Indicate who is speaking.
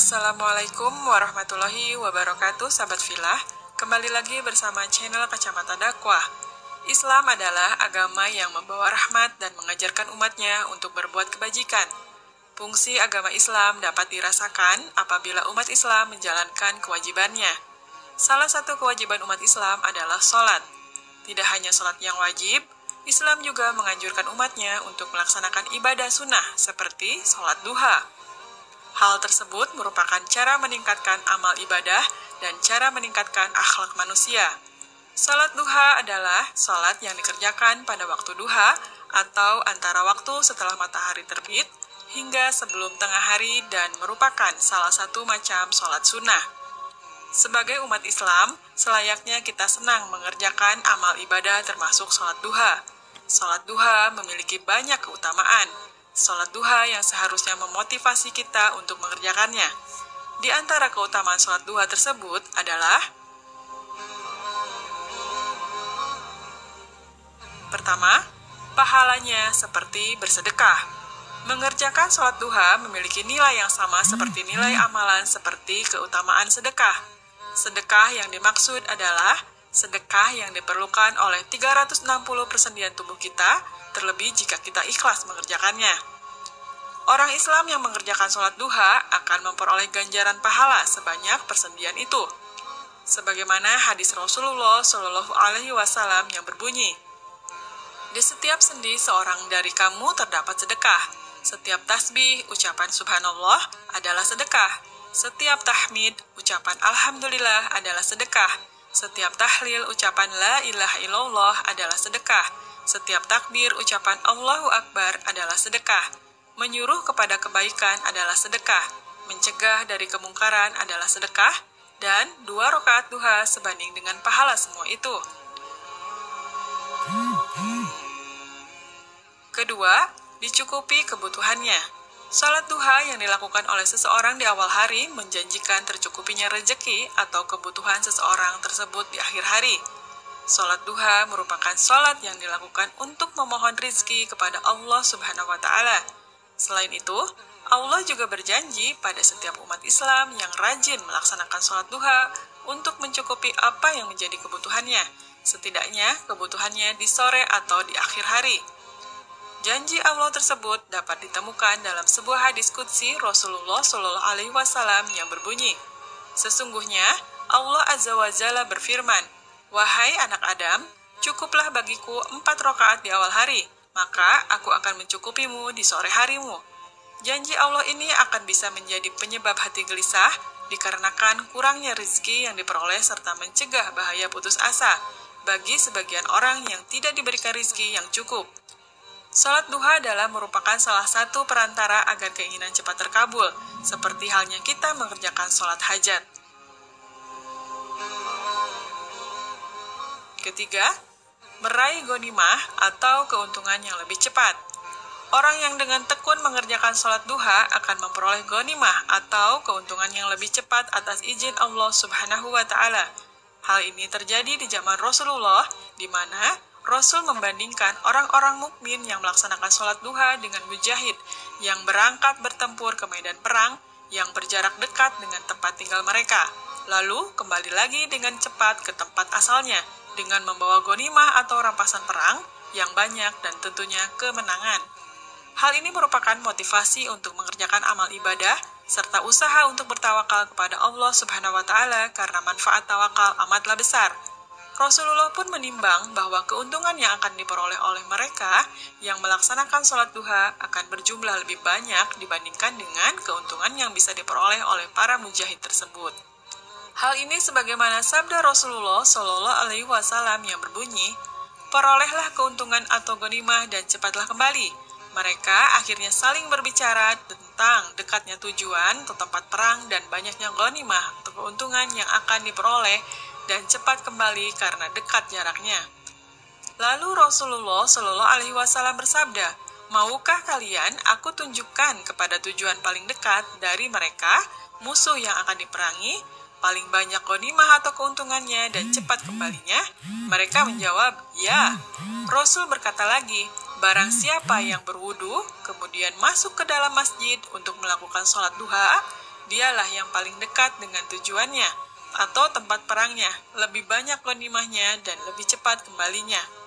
Speaker 1: Assalamualaikum warahmatullahi wabarakatuh, sahabat filah. Kembali lagi bersama channel Kacamata Dakwah. Islam adalah agama yang membawa rahmat dan mengajarkan umatnya untuk berbuat kebajikan. Fungsi agama Islam dapat dirasakan apabila umat Islam menjalankan kewajibannya. Salah satu kewajiban umat Islam adalah sholat. Tidak hanya sholat yang wajib, Islam juga menganjurkan umatnya untuk melaksanakan ibadah sunnah seperti sholat duha. Hal tersebut merupakan cara meningkatkan amal ibadah dan cara meningkatkan akhlak manusia. Salat duha adalah salat yang dikerjakan pada waktu duha atau antara waktu setelah matahari terbit hingga sebelum tengah hari dan merupakan salah satu macam salat sunnah. Sebagai umat Islam, selayaknya kita senang mengerjakan amal ibadah termasuk salat duha. Salat duha memiliki banyak keutamaan, Sholat duha yang seharusnya memotivasi kita untuk mengerjakannya. Di antara keutamaan sholat duha tersebut adalah Pertama, pahalanya seperti bersedekah. Mengerjakan sholat duha memiliki nilai yang sama seperti nilai amalan seperti keutamaan sedekah. Sedekah yang dimaksud adalah sedekah yang diperlukan oleh 360 persendian tubuh kita terlebih jika kita ikhlas mengerjakannya. Orang Islam yang mengerjakan sholat duha akan memperoleh ganjaran pahala sebanyak persendian itu. Sebagaimana hadis Rasulullah Shallallahu Alaihi Wasallam yang berbunyi, di setiap sendi seorang dari kamu terdapat sedekah. Setiap tasbih, ucapan subhanallah adalah sedekah. Setiap tahmid, ucapan alhamdulillah adalah sedekah. Setiap tahlil, ucapan la ilaha illallah adalah sedekah. Setiap takbir ucapan Allahu Akbar adalah sedekah. Menyuruh kepada kebaikan adalah sedekah. Mencegah dari kemungkaran adalah sedekah. Dan dua rakaat duha sebanding dengan pahala semua itu. Kedua, dicukupi kebutuhannya. Salat duha yang dilakukan oleh seseorang di awal hari menjanjikan tercukupinya rejeki atau kebutuhan seseorang tersebut di akhir hari. Sholat duha merupakan sholat yang dilakukan untuk memohon rizki kepada Allah Subhanahu wa Ta'ala. Selain itu, Allah juga berjanji pada setiap umat Islam yang rajin melaksanakan sholat duha untuk mencukupi apa yang menjadi kebutuhannya, setidaknya kebutuhannya di sore atau di akhir hari. Janji Allah tersebut dapat ditemukan dalam sebuah hadis kudsi Rasulullah Shallallahu Alaihi Wasallam yang berbunyi, Sesungguhnya Allah Azza wa Jalla berfirman, Wahai anak Adam, cukuplah bagiku empat rokaat di awal hari, maka aku akan mencukupimu di sore harimu. Janji Allah ini akan bisa menjadi penyebab hati gelisah dikarenakan kurangnya rezeki yang diperoleh serta mencegah bahaya putus asa bagi sebagian orang yang tidak diberikan rezeki yang cukup. Salat duha adalah merupakan salah satu perantara agar keinginan cepat terkabul, seperti halnya kita mengerjakan sholat hajat. Ketiga, meraih gonimah atau keuntungan yang lebih cepat. Orang yang dengan tekun mengerjakan sholat duha akan memperoleh gonimah atau keuntungan yang lebih cepat atas izin Allah Subhanahu wa Ta'ala. Hal ini terjadi di zaman Rasulullah, di mana Rasul membandingkan orang-orang mukmin yang melaksanakan sholat duha dengan mujahid yang berangkat bertempur ke medan perang yang berjarak dekat dengan tempat tinggal mereka, lalu kembali lagi dengan cepat ke tempat asalnya dengan membawa gonimah atau rampasan perang yang banyak dan tentunya kemenangan. Hal ini merupakan motivasi untuk mengerjakan amal ibadah serta usaha untuk bertawakal kepada Allah Subhanahu wa taala karena manfaat tawakal amatlah besar. Rasulullah pun menimbang bahwa keuntungan yang akan diperoleh oleh mereka yang melaksanakan sholat duha akan berjumlah lebih banyak dibandingkan dengan keuntungan yang bisa diperoleh oleh para mujahid tersebut. Hal ini sebagaimana sabda Rasulullah Shallallahu Alaihi Wasallam yang berbunyi, perolehlah keuntungan atau gonimah dan cepatlah kembali. Mereka akhirnya saling berbicara tentang dekatnya tujuan atau tempat perang dan banyaknya gonimah atau keuntungan yang akan diperoleh dan cepat kembali karena dekat jaraknya. Lalu Rasulullah Shallallahu Alaihi Wasallam bersabda, Maukah kalian aku tunjukkan kepada tujuan paling dekat dari mereka, musuh yang akan diperangi, paling banyak konimah atau keuntungannya dan cepat kembalinya? Mereka menjawab, ya. Rasul berkata lagi, barang siapa yang berwudu, kemudian masuk ke dalam masjid untuk melakukan sholat duha, Dialah yang paling dekat dengan tujuannya atau tempat perangnya, lebih banyak konimahnya dan lebih cepat kembalinya.